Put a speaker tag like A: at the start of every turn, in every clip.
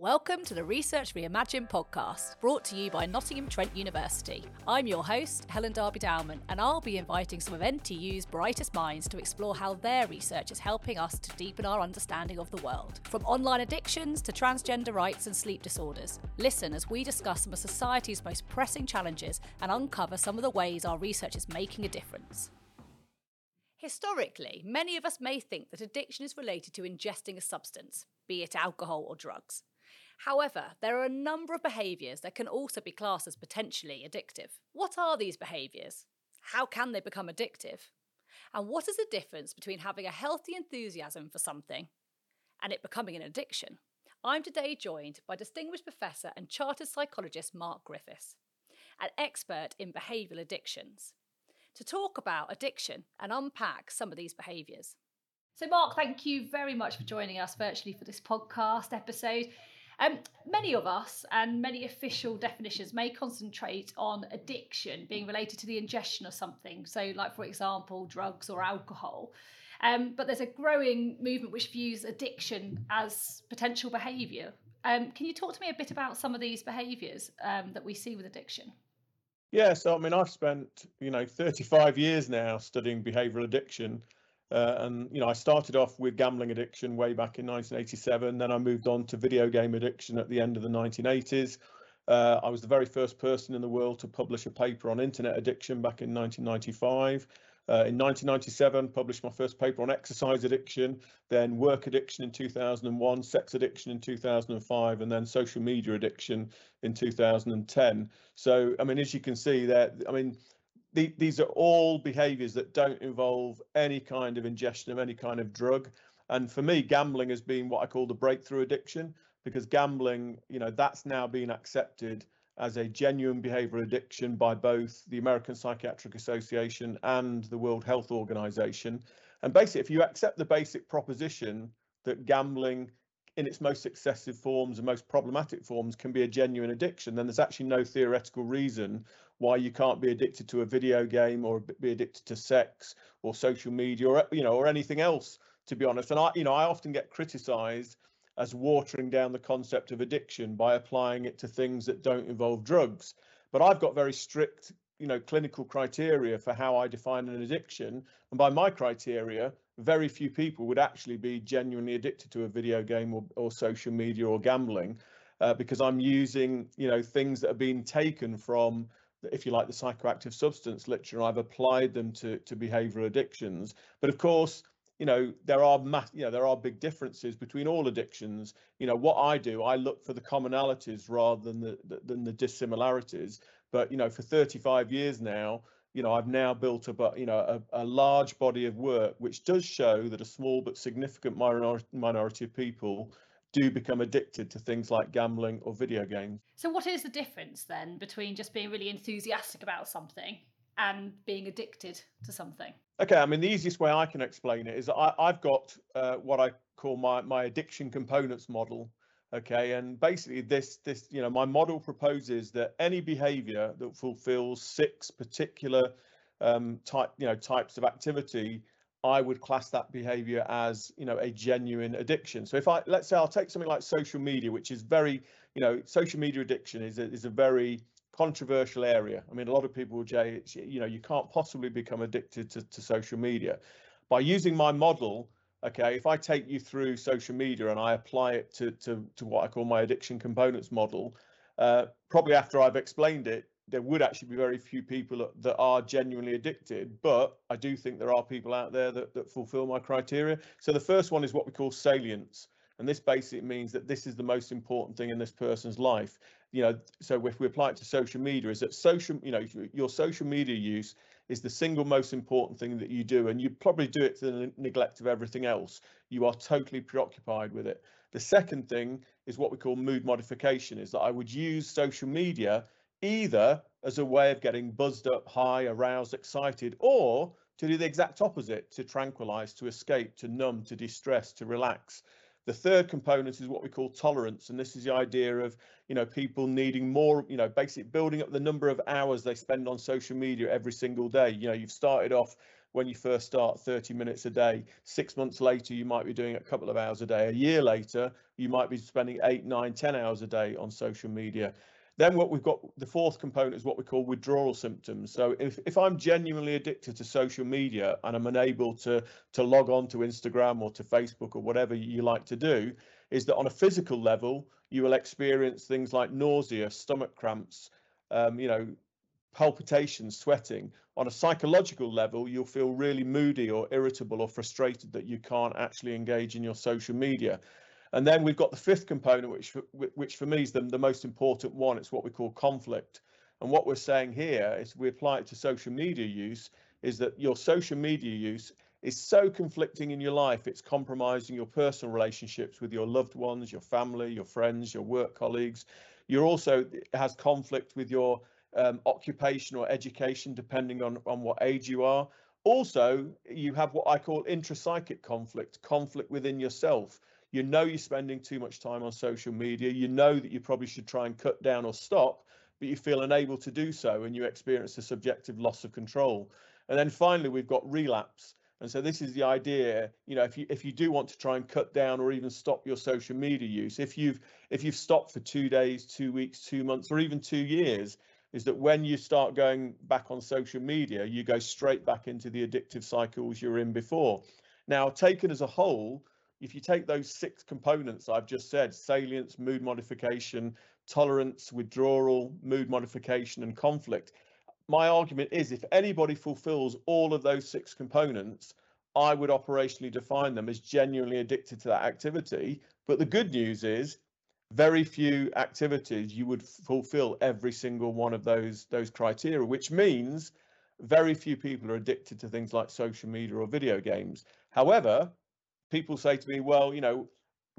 A: Welcome to the Research Reimagined podcast, brought to you by Nottingham Trent University. I'm your host, Helen Darby Dowman, and I'll be inviting some of NTU's brightest minds to explore how their research is helping us to deepen our understanding of the world. From online addictions to transgender rights and sleep disorders, listen as we discuss some of society's most pressing challenges and uncover some of the ways our research is making a difference. Historically, many of us may think that addiction is related to ingesting a substance, be it alcohol or drugs. However, there are a number of behaviours that can also be classed as potentially addictive. What are these behaviours? How can they become addictive? And what is the difference between having a healthy enthusiasm for something and it becoming an addiction? I'm today joined by distinguished professor and chartered psychologist Mark Griffiths, an expert in behavioural addictions, to talk about addiction and unpack some of these behaviours. So, Mark, thank you very much for joining us virtually for this podcast episode. Um, many of us and many official definitions may concentrate on addiction being related to the ingestion of something. So, like for example, drugs or alcohol. Um, but there's a growing movement which views addiction as potential behaviour. Um, can you talk to me a bit about some of these behaviours um, that we see with addiction?
B: Yeah, so I mean, I've spent you know 35 years now studying behavioural addiction, uh, and you know, I started off with gambling addiction way back in 1987. Then I moved on to video game addiction at the end of the 1980s. Uh, I was the very first person in the world to publish a paper on internet addiction back in 1995. Uh, in 1997, published my first paper on exercise addiction, then work addiction in 2001, sex addiction in 2005, and then social media addiction in 2010. So, I mean, as you can see, there, I mean, the, these are all behaviors that don't involve any kind of ingestion of any kind of drug. And for me, gambling has been what I call the breakthrough addiction because gambling, you know, that's now been accepted as a genuine behavioral addiction by both the American Psychiatric Association and the World Health Organization. And basically, if you accept the basic proposition that gambling in its most excessive forms and most problematic forms can be a genuine addiction, then there's actually no theoretical reason why you can't be addicted to a video game or be addicted to sex or social media or you know or anything else to be honest. And i you know i often get criticized as watering down the concept of addiction by applying it to things that don't involve drugs. But i've got very strict you know clinical criteria for how i define an addiction. And by my criteria very few people would actually be genuinely addicted to a video game or, or social media or gambling uh, because i'm using you know things that are being taken from if you like the psychoactive substance literature i've applied them to to behavioral addictions. But of course you know there are you know there are big differences between all addictions. You know what i do i look for the commonalities rather than the than the dissimilarities. But you know for 35 years now you know i've now built a you know a, a large body of work which does show that a small but significant minority minority of people do become addicted to things like gambling or video games
A: so what is the difference then between just being really enthusiastic about something and being addicted to something
B: Okay, I mean the easiest way I can explain it is I, have got uh, what I call my my addiction components model. Okay, and basically this this you know my model proposes that any behaviour that fulfills six particular um, type you know types of activity, I would class that behaviour as you know a genuine addiction. So if I let's say I'll take something like social media, which is very you know social media addiction is a, is a very controversial area. I mean, a lot of people will say, you know, you can't possibly become addicted to, to social media. By using my model, okay, if I take you through social media and I apply it to, to, to what I call my addiction components model, uh, probably after I've explained it, there would actually be very few people that are genuinely addicted, but I do think there are people out there that, that fulfill my criteria. So the first one is what we call salience. And this basically means that this is the most important thing in this person's life. You know, so if we apply it to social media, is that social, you know, your social media use is the single most important thing that you do, and you probably do it to the neglect of everything else. You are totally preoccupied with it. The second thing is what we call mood modification, is that I would use social media either as a way of getting buzzed up, high, aroused, excited, or to do the exact opposite, to tranquilize, to escape, to numb, to distress, to relax. The third component is what we call tolerance, and this is the idea of you know people needing more, you know, basically building up the number of hours they spend on social media every single day. You know, you've started off when you first start 30 minutes a day. Six months later, you might be doing a couple of hours a day. A year later, you might be spending eight, nine, ten hours a day on social media. Then what we've got, the fourth component is what we call withdrawal symptoms. So if, if I'm genuinely addicted to social media and I'm unable to, to log on to Instagram or to Facebook or whatever you like to do, is that on a physical level, you will experience things like nausea, stomach cramps, um, you know, palpitations, sweating. On a psychological level, you'll feel really moody or irritable or frustrated that you can't actually engage in your social media. And then we've got the fifth component, which which for me is the, the most important one. It's what we call conflict. And what we're saying here is we apply it to social media use, is that your social media use is so conflicting in your life. It's compromising your personal relationships with your loved ones, your family, your friends, your work colleagues. You're also has conflict with your um, occupation or education, depending on, on what age you are. Also, you have what I call intrapsychic conflict, conflict within yourself. You know you're spending too much time on social media. You know that you probably should try and cut down or stop, but you feel unable to do so and you experience a subjective loss of control. And then finally, we've got relapse. And so this is the idea, you know, if you if you do want to try and cut down or even stop your social media use, if you've if you've stopped for two days, two weeks, two months, or even two years, is that when you start going back on social media, you go straight back into the addictive cycles you're in before. Now, taken as a whole, if you take those six components I've just said salience, mood modification, tolerance, withdrawal, mood modification, and conflict my argument is if anybody fulfills all of those six components, I would operationally define them as genuinely addicted to that activity. But the good news is very few activities you would fulfill every single one of those those criteria which means very few people are addicted to things like social media or video games however people say to me well you know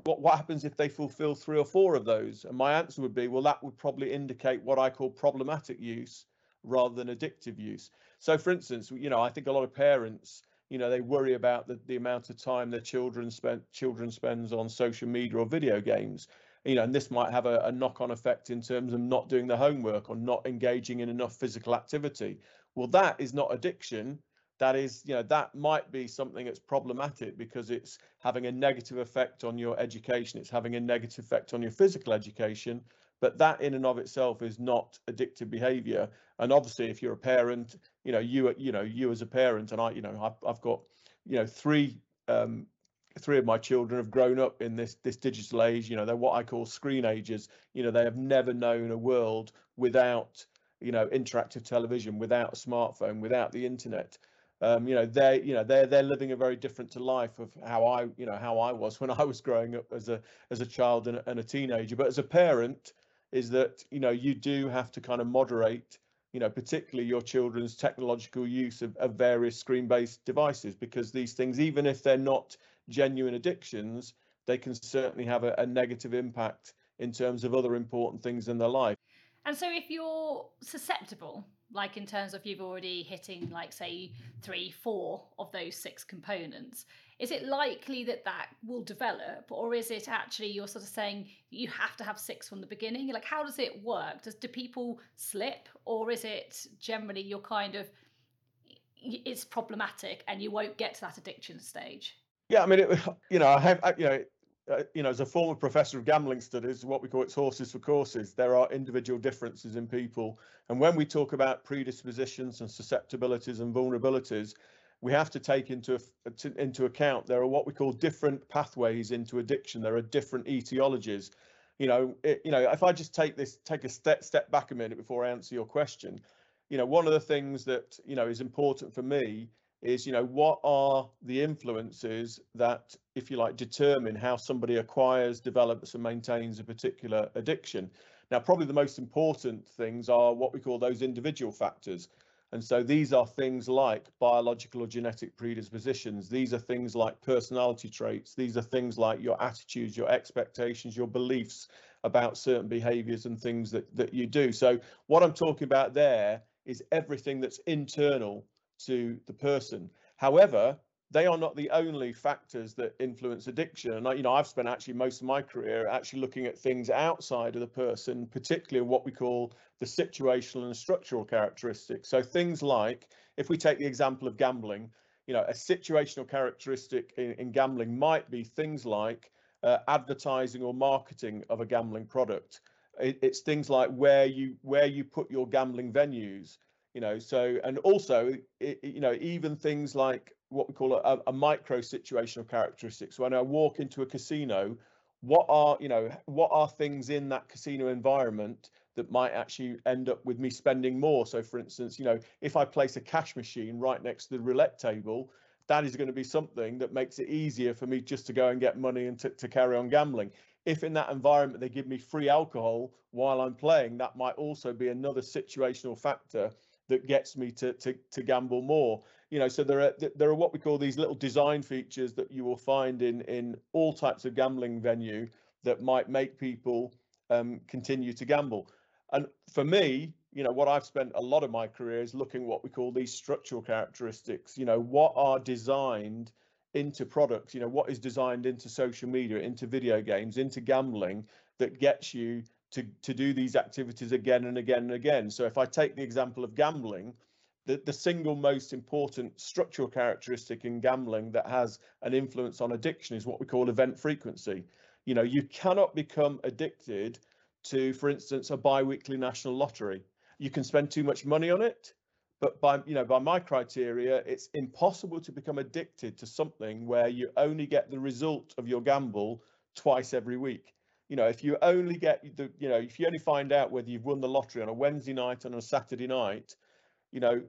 B: what what happens if they fulfill three or four of those and my answer would be well that would probably indicate what i call problematic use rather than addictive use so for instance you know i think a lot of parents you know they worry about the, the amount of time their children spend children spends on social media or video games you know, and this might have a, a knock-on effect in terms of not doing the homework or not engaging in enough physical activity. Well, that is not addiction. That is, you know, that might be something that's problematic because it's having a negative effect on your education. It's having a negative effect on your physical education. But that in and of itself is not addictive behavior. And obviously, if you're a parent, you know, you, you know, you as a parent, and I, you know, I've, I've got, you know, three um, three of my children have grown up in this this digital age you know they're what i call screenagers you know they have never known a world without you know interactive television without a smartphone without the internet um, you know they you know they're they're living a very different to life of how i you know how i was when i was growing up as a as a child and a, and a teenager but as a parent is that you know you do have to kind of moderate you know particularly your children's technological use of, of various screen based devices because these things even if they're not genuine addictions, they can certainly have a, a negative impact in terms of other important things in their life.
A: And so, if you're susceptible, like in terms of you've already hitting, like, say, three, four of those six components, is it likely that that will develop? Or is it actually you're sort of saying you have to have six from the beginning? Like, how does it work? Does, do people slip? Or is it generally you're kind of, it's problematic and you won't get to that addiction stage?
B: Yeah, I mean, it, you know, I have, you know, uh, you know, as a former professor of gambling studies, what we call it's horses for courses. There are individual differences in people, and when we talk about predispositions and susceptibilities and vulnerabilities, we have to take into to, into account there are what we call different pathways into addiction. There are different etiologies. You know, it, you know, if I just take this, take a step step back a minute before I answer your question. You know, one of the things that you know is important for me is you know what are the influences that if you like determine how somebody acquires develops and maintains a particular addiction? Now probably the most important things are what we call those individual factors. And so these are things like biological or genetic predispositions. These are things like personality traits. These are things like your attitudes your expectations your beliefs about certain behaviors and things that that you do. So what i'm talking about there is everything that's internal to the person. However, they are not the only factors that influence addiction. And I, you know, I've spent actually most of my career actually looking at things outside of the person, particularly what we call the situational and structural characteristics. So things like, if we take the example of gambling, you know, a situational characteristic in, in gambling might be things like uh, advertising or marketing of a gambling product. It, it's things like where you where you put your gambling venues, you know. So and also, it, you know, even things like what we call a, a micro situational characteristics. When I walk into a casino, what are you know what are things in that casino environment that might actually end up with me spending more so for instance you know if i place a cash machine right next to the roulette table that is going to be something that makes it easier for me just to go and get money and to, to carry on gambling. If in that environment they give me free alcohol while I'm playing, that might also be another situational factor that gets me to, to, to gamble more. You know, so there are there are what we call these little design features that you will find in in all types of gambling venue that might make people um, continue to gamble. And for me, you know what I've spent a lot of my career is looking what we call these structural characteristics. You know what are designed into products. You know what is designed into social media, into video games, into gambling that gets you to to do these activities again and again and again. So if I take the example of gambling, the, the single most important structural characteristic in gambling that has an influence on addiction is what we call event frequency. You know, you cannot become addicted to, for instance, a bi-weekly national lottery you can spend too much money on it but by you know by my criteria it's impossible to become addicted to something where you only get the result of your gamble twice every week you know if you only get the you know if you only find out whether you've won the lottery on a wednesday night and on a saturday night you know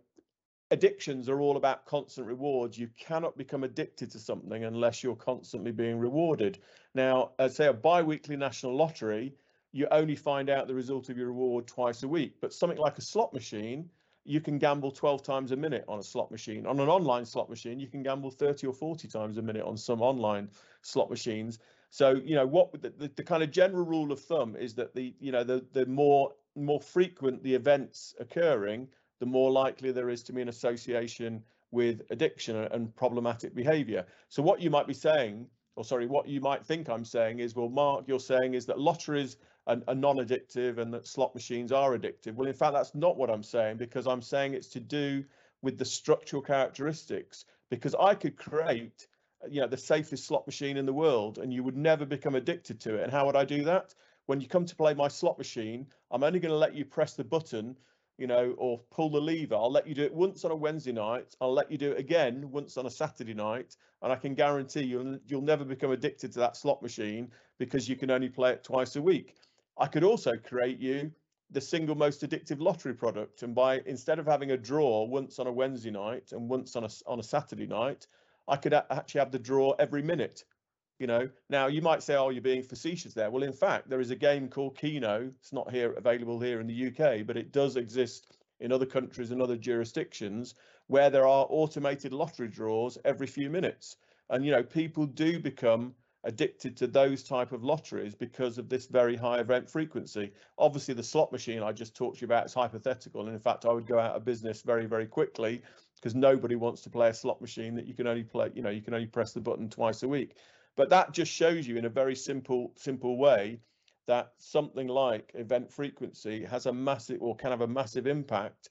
B: addictions are all about constant rewards you cannot become addicted to something unless you're constantly being rewarded now say a bi-weekly national lottery you only find out the result of your reward twice a week. But something like a slot machine, you can gamble 12 times a minute on a slot machine. On an online slot machine, you can gamble 30 or 40 times a minute on some online slot machines. So, you know, what the, the, the kind of general rule of thumb is that the, you know, the, the more more frequent the events occurring, the more likely there is to be an association with addiction and problematic behavior. So what you might be saying, or sorry, what you might think I'm saying is, well, Mark, you're saying is that lotteries are, are non-addictive and that slot machines are addictive. Well, in fact, that's not what I'm saying because I'm saying it's to do with the structural characteristics. Because I could create, you know, the safest slot machine in the world, and you would never become addicted to it. And how would I do that? When you come to play my slot machine, I'm only going to let you press the button you know, or pull the lever. I'll let you do it once on a Wednesday night. I'll let you do it again once on a Saturday night, and I can guarantee you you'll never become addicted to that slot machine because you can only play it twice a week. I could also create you the single most addictive lottery product. And by instead of having a draw once on a Wednesday night and once on a on a Saturday night, I could actually have the draw every minute. You know, now you might say, "Oh, you're being facetious there." Well, in fact, there is a game called Keno. It's not here available here in the UK, but it does exist in other countries and other jurisdictions where there are automated lottery draws every few minutes. And you know, people do become addicted to those type of lotteries because of this very high event frequency. Obviously, the slot machine I just talked to you about is hypothetical, and in fact, I would go out of business very, very quickly because nobody wants to play a slot machine that you can only play, you know, you can only press the button twice a week. But that just shows you in a very simple, simple way that something like event frequency has a massive or can have a massive impact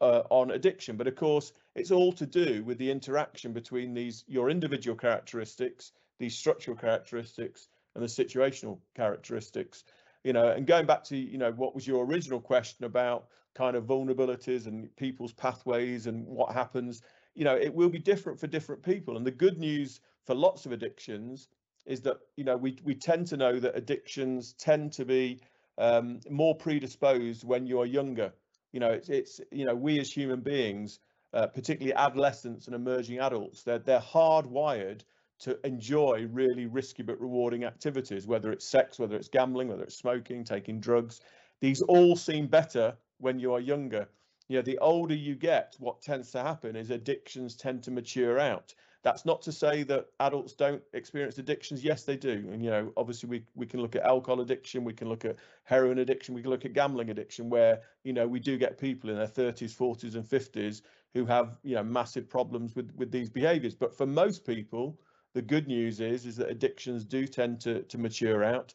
B: uh, on addiction. But of course, it's all to do with the interaction between these your individual characteristics these structural characteristics and the situational characteristics you know and going back to you know what was your original question about kind of vulnerabilities and people's pathways and what happens you know it will be different for different people. And the good news for lots of addictions is that you know we we tend to know that addictions tend to be um, more predisposed when you're younger. You know it's it's you know we as human beings uh, particularly adolescents and emerging adults they're they're hardwired to enjoy really risky but rewarding activities, whether it's sex, whether it's gambling, whether it's smoking, taking drugs. These all seem better when you are younger. You know, the older you get, what tends to happen is addictions tend to mature out. That's not to say that adults don't experience addictions. Yes, they do. And you know, obviously we we can look at alcohol addiction, we can look at heroin addiction, we can look at gambling addiction, where you know we do get people in their 30s, 40s, and 50s who have you know massive problems with with these behaviors. But for most people, the good news is is that addictions do tend to to mature out.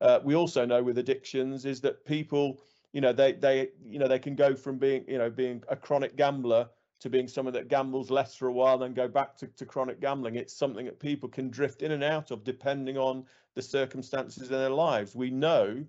B: Uh, we also know with addictions is that people, you know, they they you know they can go from being you know being a chronic gambler to being someone that gambles less for a while, then go back to, to chronic gambling. It's something that people can drift in and out of depending on the circumstances in their lives. We know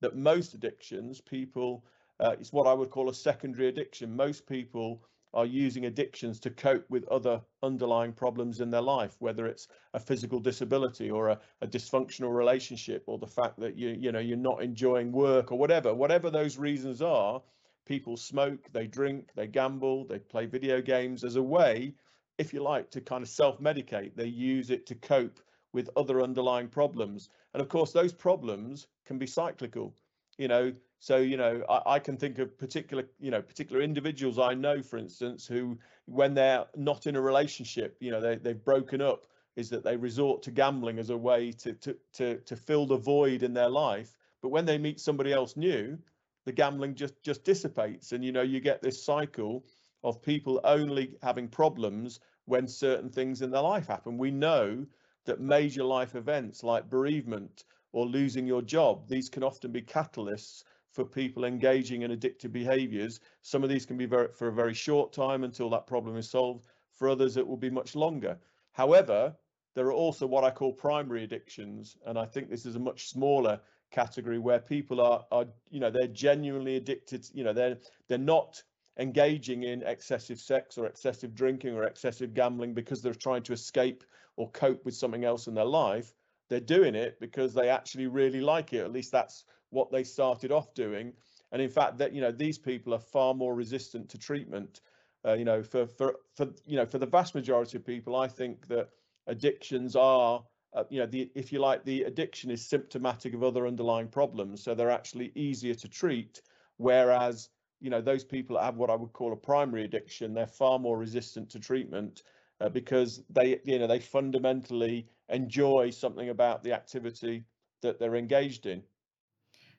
B: that most addictions, people, uh, it's what I would call a secondary addiction. Most people are using addictions to cope with other underlying problems in their life, whether it's a physical disability or a, a, dysfunctional relationship or the fact that you you know you're not enjoying work or whatever. Whatever those reasons are, people smoke, they drink, they gamble, they play video games as a way, if you like, to kind of self-medicate. They use it to cope with other underlying problems. And of course, those problems can be cyclical. You know, so you know, I, I, can think of particular, you know, particular individuals I know, for instance, who, when they're not in a relationship, you know, they they've broken up, is that they resort to gambling as a way to to to to fill the void in their life. But when they meet somebody else new, the gambling just just dissipates, and you know, you get this cycle of people only having problems when certain things in their life happen. We know that major life events like bereavement or losing your job, these can often be catalysts for people engaging in addictive behaviors. Some of these can be very, for a very short time until that problem is solved. For others, it will be much longer. However, there are also what I call primary addictions, and I think this is a much smaller category where people are, are you know, they're genuinely addicted. You know, they're they're not engaging in excessive sex or excessive drinking or excessive gambling because they're trying to escape or cope with something else in their life. They're doing it because they actually really like it. At least that's what they started off doing. And in fact, that you know these people are far more resistant to treatment. Uh, you know, for for for you know for the vast majority of people, I think that addictions are uh, you know the if you like the addiction is symptomatic of other underlying problems, so they're actually easier to treat. Whereas you know those people that have what I would call a primary addiction, they're far more resistant to treatment uh, because they you know they fundamentally enjoy something about the activity that they're engaged in.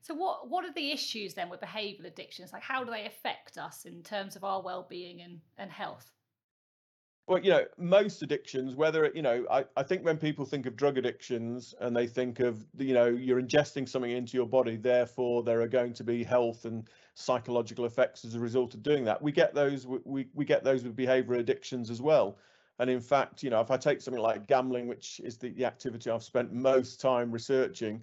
A: So what what are the issues then with behavioural addictions? Like how do they affect us in terms of our well-being and, and health?
B: Well, you know, most addictions, whether you know, I, I think when people think of drug addictions and they think of, you know, you're ingesting something into your body, therefore there are going to be health and psychological effects as a result of doing that. We get those, we, we get those with behavioral addictions as well. And in fact, you know, if I take something like gambling, which is the, the activity I've spent most time researching,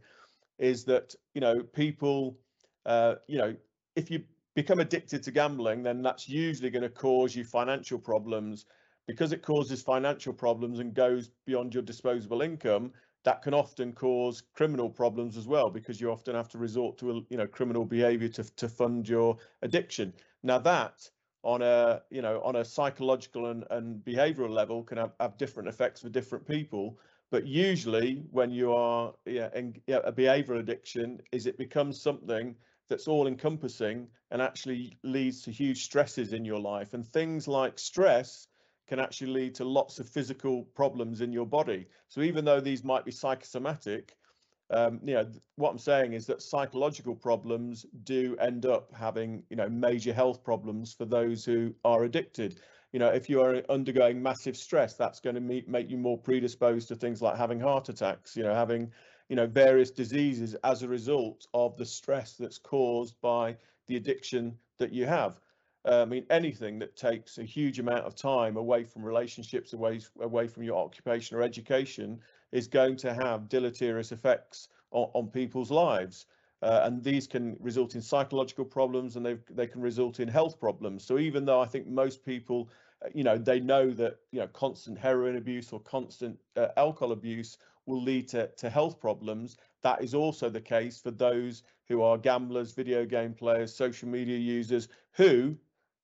B: is that you know people uh, you know if you become addicted to gambling then that's usually going to cause you financial problems. Because it causes financial problems and goes beyond your disposable income that can often cause criminal problems as well because you often have to resort to a, you know criminal behavior to, to fund your addiction. Now that on a you know on a psychological and, and behavioral level can have, have different effects for different people but usually, when you are yeah, in, yeah, a behavioral addiction, is it becomes something that's all encompassing and actually leads to huge stresses in your life. And things like stress can actually lead to lots of physical problems in your body. So even though these might be psychosomatic, um, you know, what I'm saying is that psychological problems do end up having, you know, major health problems for those who are addicted you know, if you are undergoing massive stress, that's going to meet, make you more predisposed to things like having heart attacks, you know, having, you know, various diseases as a result of the stress that's caused by the addiction that you have. Uh, I mean, anything that takes a huge amount of time away from relationships, away away from your occupation or education, is going to have deleterious effects on, on people's lives. Uh, and these can result in psychological problems and they they can result in health problems. So even though I think most people, uh, you know, they know that you know constant heroin abuse or constant uh, alcohol abuse will lead to, to health problems, that is also the case for those who are gamblers, video game players, social media users who,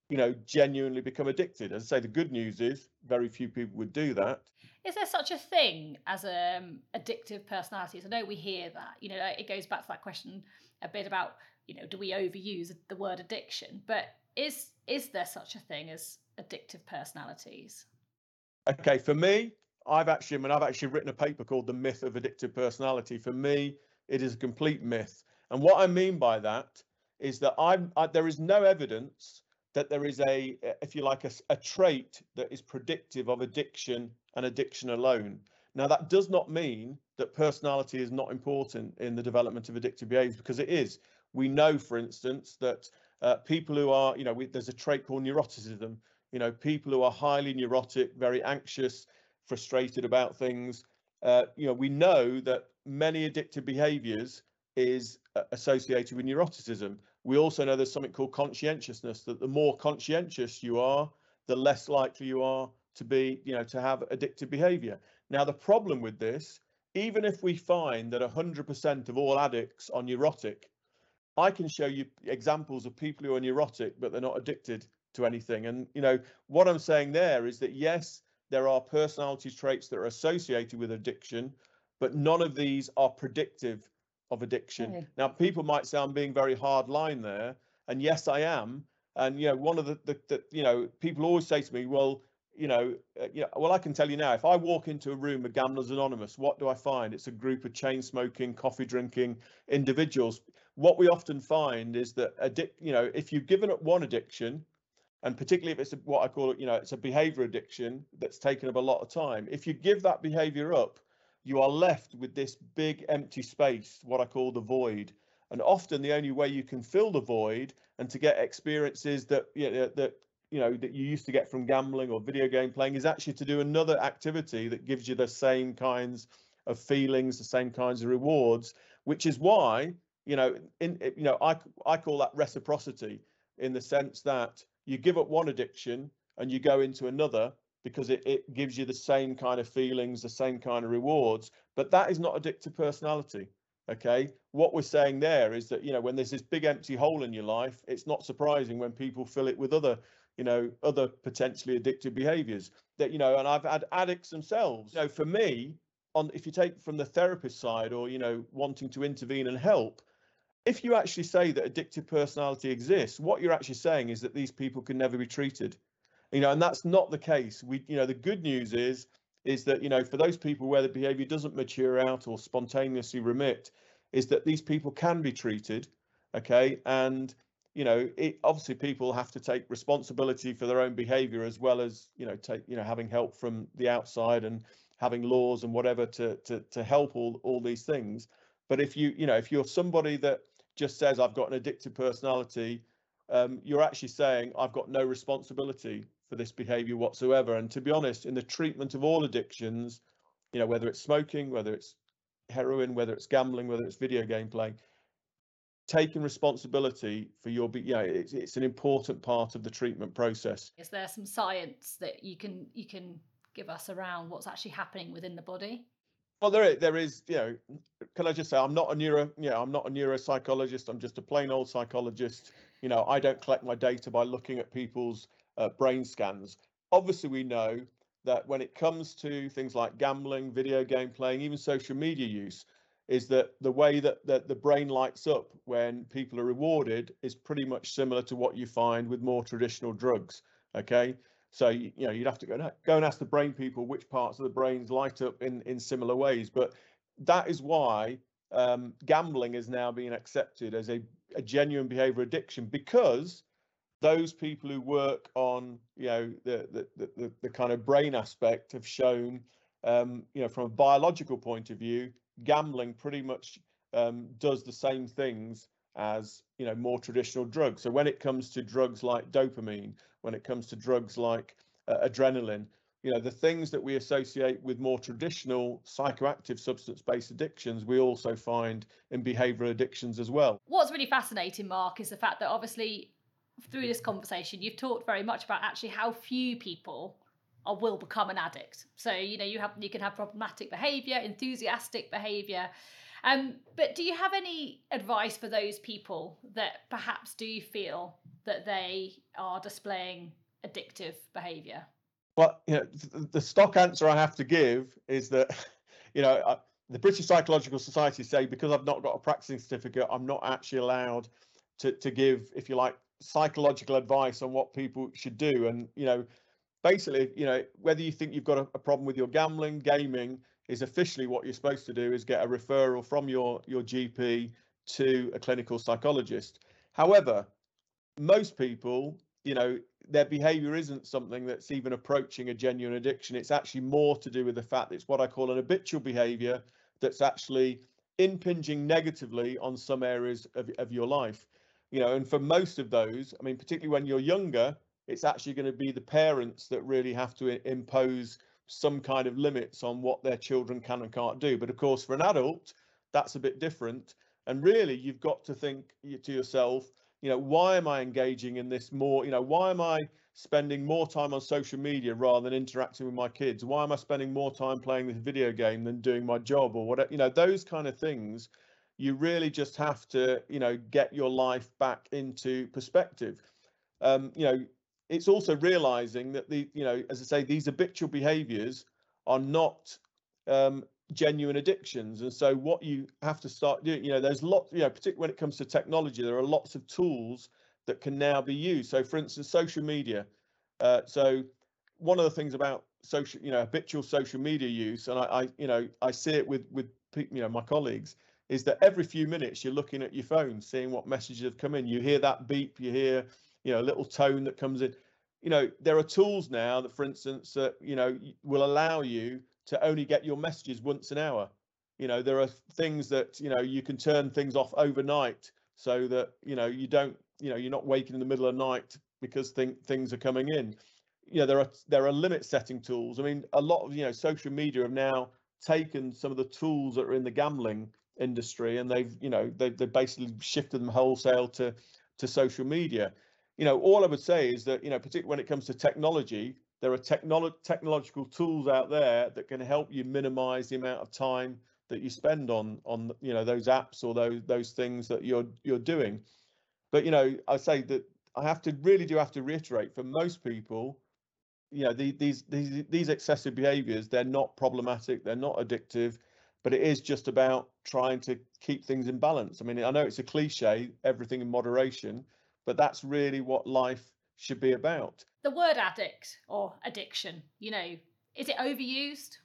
B: you know, genuinely become addicted. As I say, the good news is very few people would do that.
A: Is there such a thing as um, addictive personalities? I know we hear that. You know, it goes back to that question a bit about you know, do we overuse the word addiction? But is is there such a thing as addictive personalities?
B: Okay, for me, I've actually, I mean, I've actually written a paper called "The Myth of Addictive Personality." For me, it is a complete myth, and what I mean by that is that I'm I, there is no evidence that there is a, if you like, a, a trait that is predictive of addiction and addiction alone. Now, that does not mean that personality is not important in the development of addictive behaviors because it is. We know, for instance, that uh, people who are, you know, we, there's a trait called neuroticism. you know, people who are highly neurotic, very anxious, frustrated about things. Uh, you know, we know that many addictive behaviors is uh, associated with neuroticism. We also know there's something called conscientiousness, that the more conscientious you are, the less likely you are to be, you know, to have addictive behavior. Now, the problem with this, even if we find that 100% of all addicts are neurotic, I can show you examples of people who are neurotic, but they're not addicted to anything. And, you know, what I'm saying there is that yes, there are personality traits that are associated with addiction, but none of these are predictive of addiction. Okay. Now, people might say I'm being very hard line there, and yes, I am. And you know, one of the, the, the you know, people always say to me, well, you know, uh, you know, well, I can tell you now, if I walk into a room of Gamblers Anonymous, what do I find? It's a group of chain smoking, coffee drinking individuals. What we often find is that addict, you know, if you've given up one addiction, and particularly if it's a, what I call it, you know, it's a behavior addiction that's taken up a lot of time. If you give that behavior up, you are left with this big empty space, what I call the void. And often the only way you can fill the void and to get experiences that you know, that you know that you used to get from gambling or video game playing is actually to do another activity that gives you the same kinds of feelings, the same kinds of rewards, which is why you know in you know I I call that reciprocity in the sense that you give up one addiction and you go into another because it, it gives you the same kind of feelings, the same kind of rewards. But that is not addictive personality. Okay. What we're saying there is that, you know, when there's this big empty hole in your life, it's not surprising when people fill it with other, you know, other potentially addictive behaviors that, you know, and I've had addicts themselves. Know, for me, on if you take from the therapist side or, you know, wanting to intervene and help, if you actually say that addictive personality exists, what you're actually saying is that these people can never be treated you know and that's not the case. We you know the good news is is that you know for those people where the behavior doesn't mature out or spontaneously remit is that these people can be treated okay? And you know it obviously people have to take responsibility for their own behavior as well as you know take you know having help from the outside and having laws and whatever to to to help all all these things. But if you you know if you're somebody that just says i've got an addictive personality um, you're actually saying i've got no responsibility for this behavior whatsoever. And to be honest, in the treatment of all addictions, you know, whether it's smoking, whether it's heroin, whether it's gambling, whether it's video game playing, taking responsibility for your, you know, it's, it's an important part of the treatment process.
A: Is there some science that you can you can give us around what's actually happening within the body?
B: Well, there there is, you know, can I just say I'm not a neuro, you know, I'm not a neuropsychologist. I'm just a plain old psychologist. You know, I don't collect my data by looking at people's uh, brain scans. Obviously, we know that when it comes to things like gambling, video game playing, even social media use, is that the way that, that the brain lights up when people are rewarded is pretty much similar to what you find with more traditional drugs. Okay, so you, know you'd have to go and, go and ask the brain people which parts of the brains light up in in similar ways. But that is why um, gambling is now being accepted as a, a genuine behavior addiction because those people who work on you know the the the, the kind of brain aspect have shown um, you know from a biological point of view gambling pretty much um, does the same things as you know more traditional drugs. So when it comes to drugs like dopamine when it comes to drugs like uh, adrenaline you know the things that we associate with more traditional psychoactive substance based addictions we also find in behavioral addictions as well.
A: What's really fascinating mark is the fact that obviously through this conversation, you've talked very much about actually how few people are, will become an addict. So you know you have you can have problematic behaviour, enthusiastic behaviour. Um, but do you have any advice for those people that perhaps do feel that they are displaying addictive behaviour?
B: Well, you know, the stock answer I have to give is that, you know, the British Psychological Society say because I've not got a practicing certificate, I'm not actually allowed to, to give, if you like, psychological advice on what people should do. And, you know, basically, you know, whether you think you've got a, a, problem with your gambling, gaming is officially what you're supposed to do is get a referral from your, your GP to a clinical psychologist. However, most people, you know, their behavior isn't something that's even approaching a genuine addiction. It's actually more to do with the fact that it's what I call an habitual behavior that's actually impinging negatively on some areas of, of your life you know and for most of those i mean particularly when you're younger it's actually going to be the parents that really have to impose some kind of limits on what their children can and can't do. But of course, for an adult, that's a bit different. And really, you've got to think to yourself, you know, why am I engaging in this more? You know, why am I spending more time on social media rather than interacting with my kids? Why am I spending more time playing this video game than doing my job or whatever? You know, those kind of things. You really just have to, you know, get your life back into perspective. Um, you know, it's also realizing that the, you know, as I say, these habitual behaviors are not um, genuine addictions. And so what you have to start doing, you know, there's lots, you know, particularly when it comes to technology, there are lots of tools that can now be used. So for instance, social media. Uh, so one of the things about social, you know, habitual social media use, and I, I, you know, I see it with with you know my colleagues, is that every few minutes you're looking at your phone, seeing what messages have come in. You hear that beep, you hear, you know, a little tone that comes in. You know, there are tools now that, for instance, uh, you know, will allow you to only get your messages once an hour. You know, there are things that, you know, you can turn things off overnight so that, you know, you don't, you know, you're not waking in the middle of the night because th- things are coming in. You know, there are there are limit setting tools. I mean, a lot of, you know, social media have now taken some of the tools that are in the gambling industry and they've, you know, they've, they've basically shifted them wholesale to to social media. You know, all I would say is that, you know, particularly when it comes to technology, there are technolo- technological tools out there that can help you minimize the amount of time that you spend on on you know those apps or those those things that you're you're doing but you know i say that i have to really do have to reiterate for most people you know the, these these these excessive behaviors they're not problematic they're not addictive but it is just about trying to keep things in balance i mean i know it's a cliche everything in moderation but that's really what life should be about.
A: The word addict or addiction, you know, is it overused?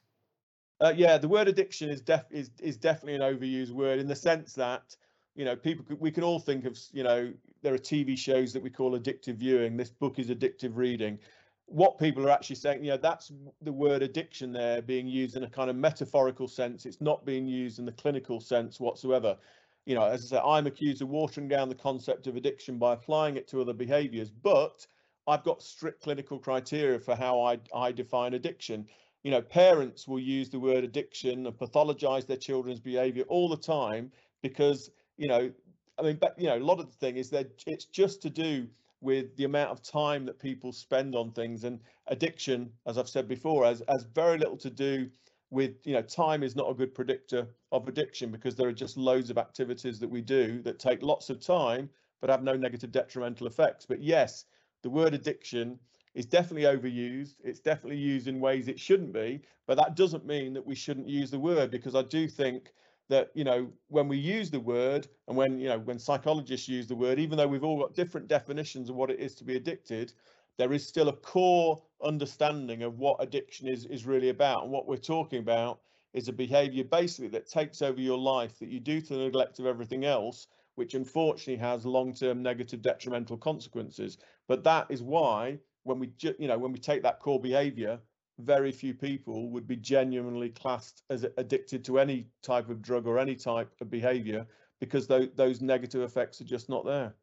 B: Uh, yeah, the word addiction is def is is definitely an overused word in the sense that you know people we can all think of you know there are TV shows that we call addictive viewing. This book is addictive reading. What people are actually saying, you know, that's the word addiction there being used in a kind of metaphorical sense. It's not being used in the clinical sense whatsoever you know, as I say, I'm accused of watering down the concept of addiction by applying it to other behaviors, but I've got strict clinical criteria for how I, I define addiction. You know, parents will use the word addiction and pathologize their children's behavior all the time because, you know, I mean, but, you know, a lot of the thing is that it's just to do with the amount of time that people spend on things. And addiction, as I've said before, has, has very little to do with you know time is not a good predictor of addiction because there are just loads of activities that we do that take lots of time but have no negative detrimental effects. But yes the word addiction is definitely overused. It's definitely used in ways it shouldn't be. But that doesn't mean that we shouldn't use the word because i do think that you know when we use the word and when you know when psychologists use the word even though we've all got different definitions of what it is to be addicted there is still a core understanding of what addiction is is really about. And what we're talking about is a behavior basically that takes over your life that you do to the neglect of everything else which unfortunately has long-term negative detrimental consequences. But that is why when we you know when we take that core behavior very few people would be genuinely classed as addicted to any type of drug or any type of behavior because those, those negative effects are just not there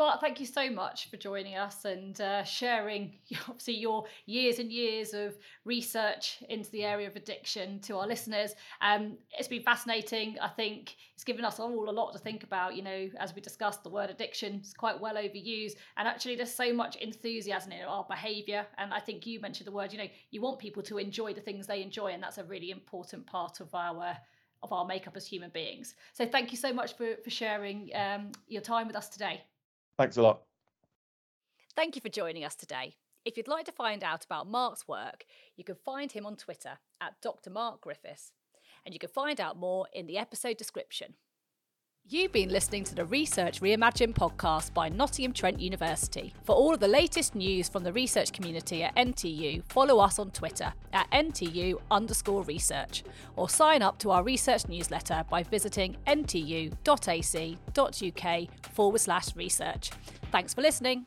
A: Mark, thank you so much for joining us and uh, sharing, obviously, your years and years of research into the area of addiction to our listeners. Um, it's been fascinating. I think it's given us all a lot to think about. You know, as we discussed, the word addiction is quite well overused, and actually, there's so much enthusiasm in our behaviour. And I think you mentioned the word. You know, you want people to enjoy the things they enjoy, and that's a really important part of our of our makeup as human beings. So, thank you so much for for sharing um, your time with us today.
B: Thanks a lot.
A: Thank you for joining us today. If you'd like to find out about Mark's work, you can find him on Twitter at Dr. Mark Griffiths, and you can find out more in the episode description. You've been listening to the Research Reimagined podcast by Nottingham Trent University. For all of the latest news from the research community at NTU, follow us on Twitter at NTU underscore research or sign up to our research newsletter by visiting ntu.ac.uk forward slash research. Thanks for listening.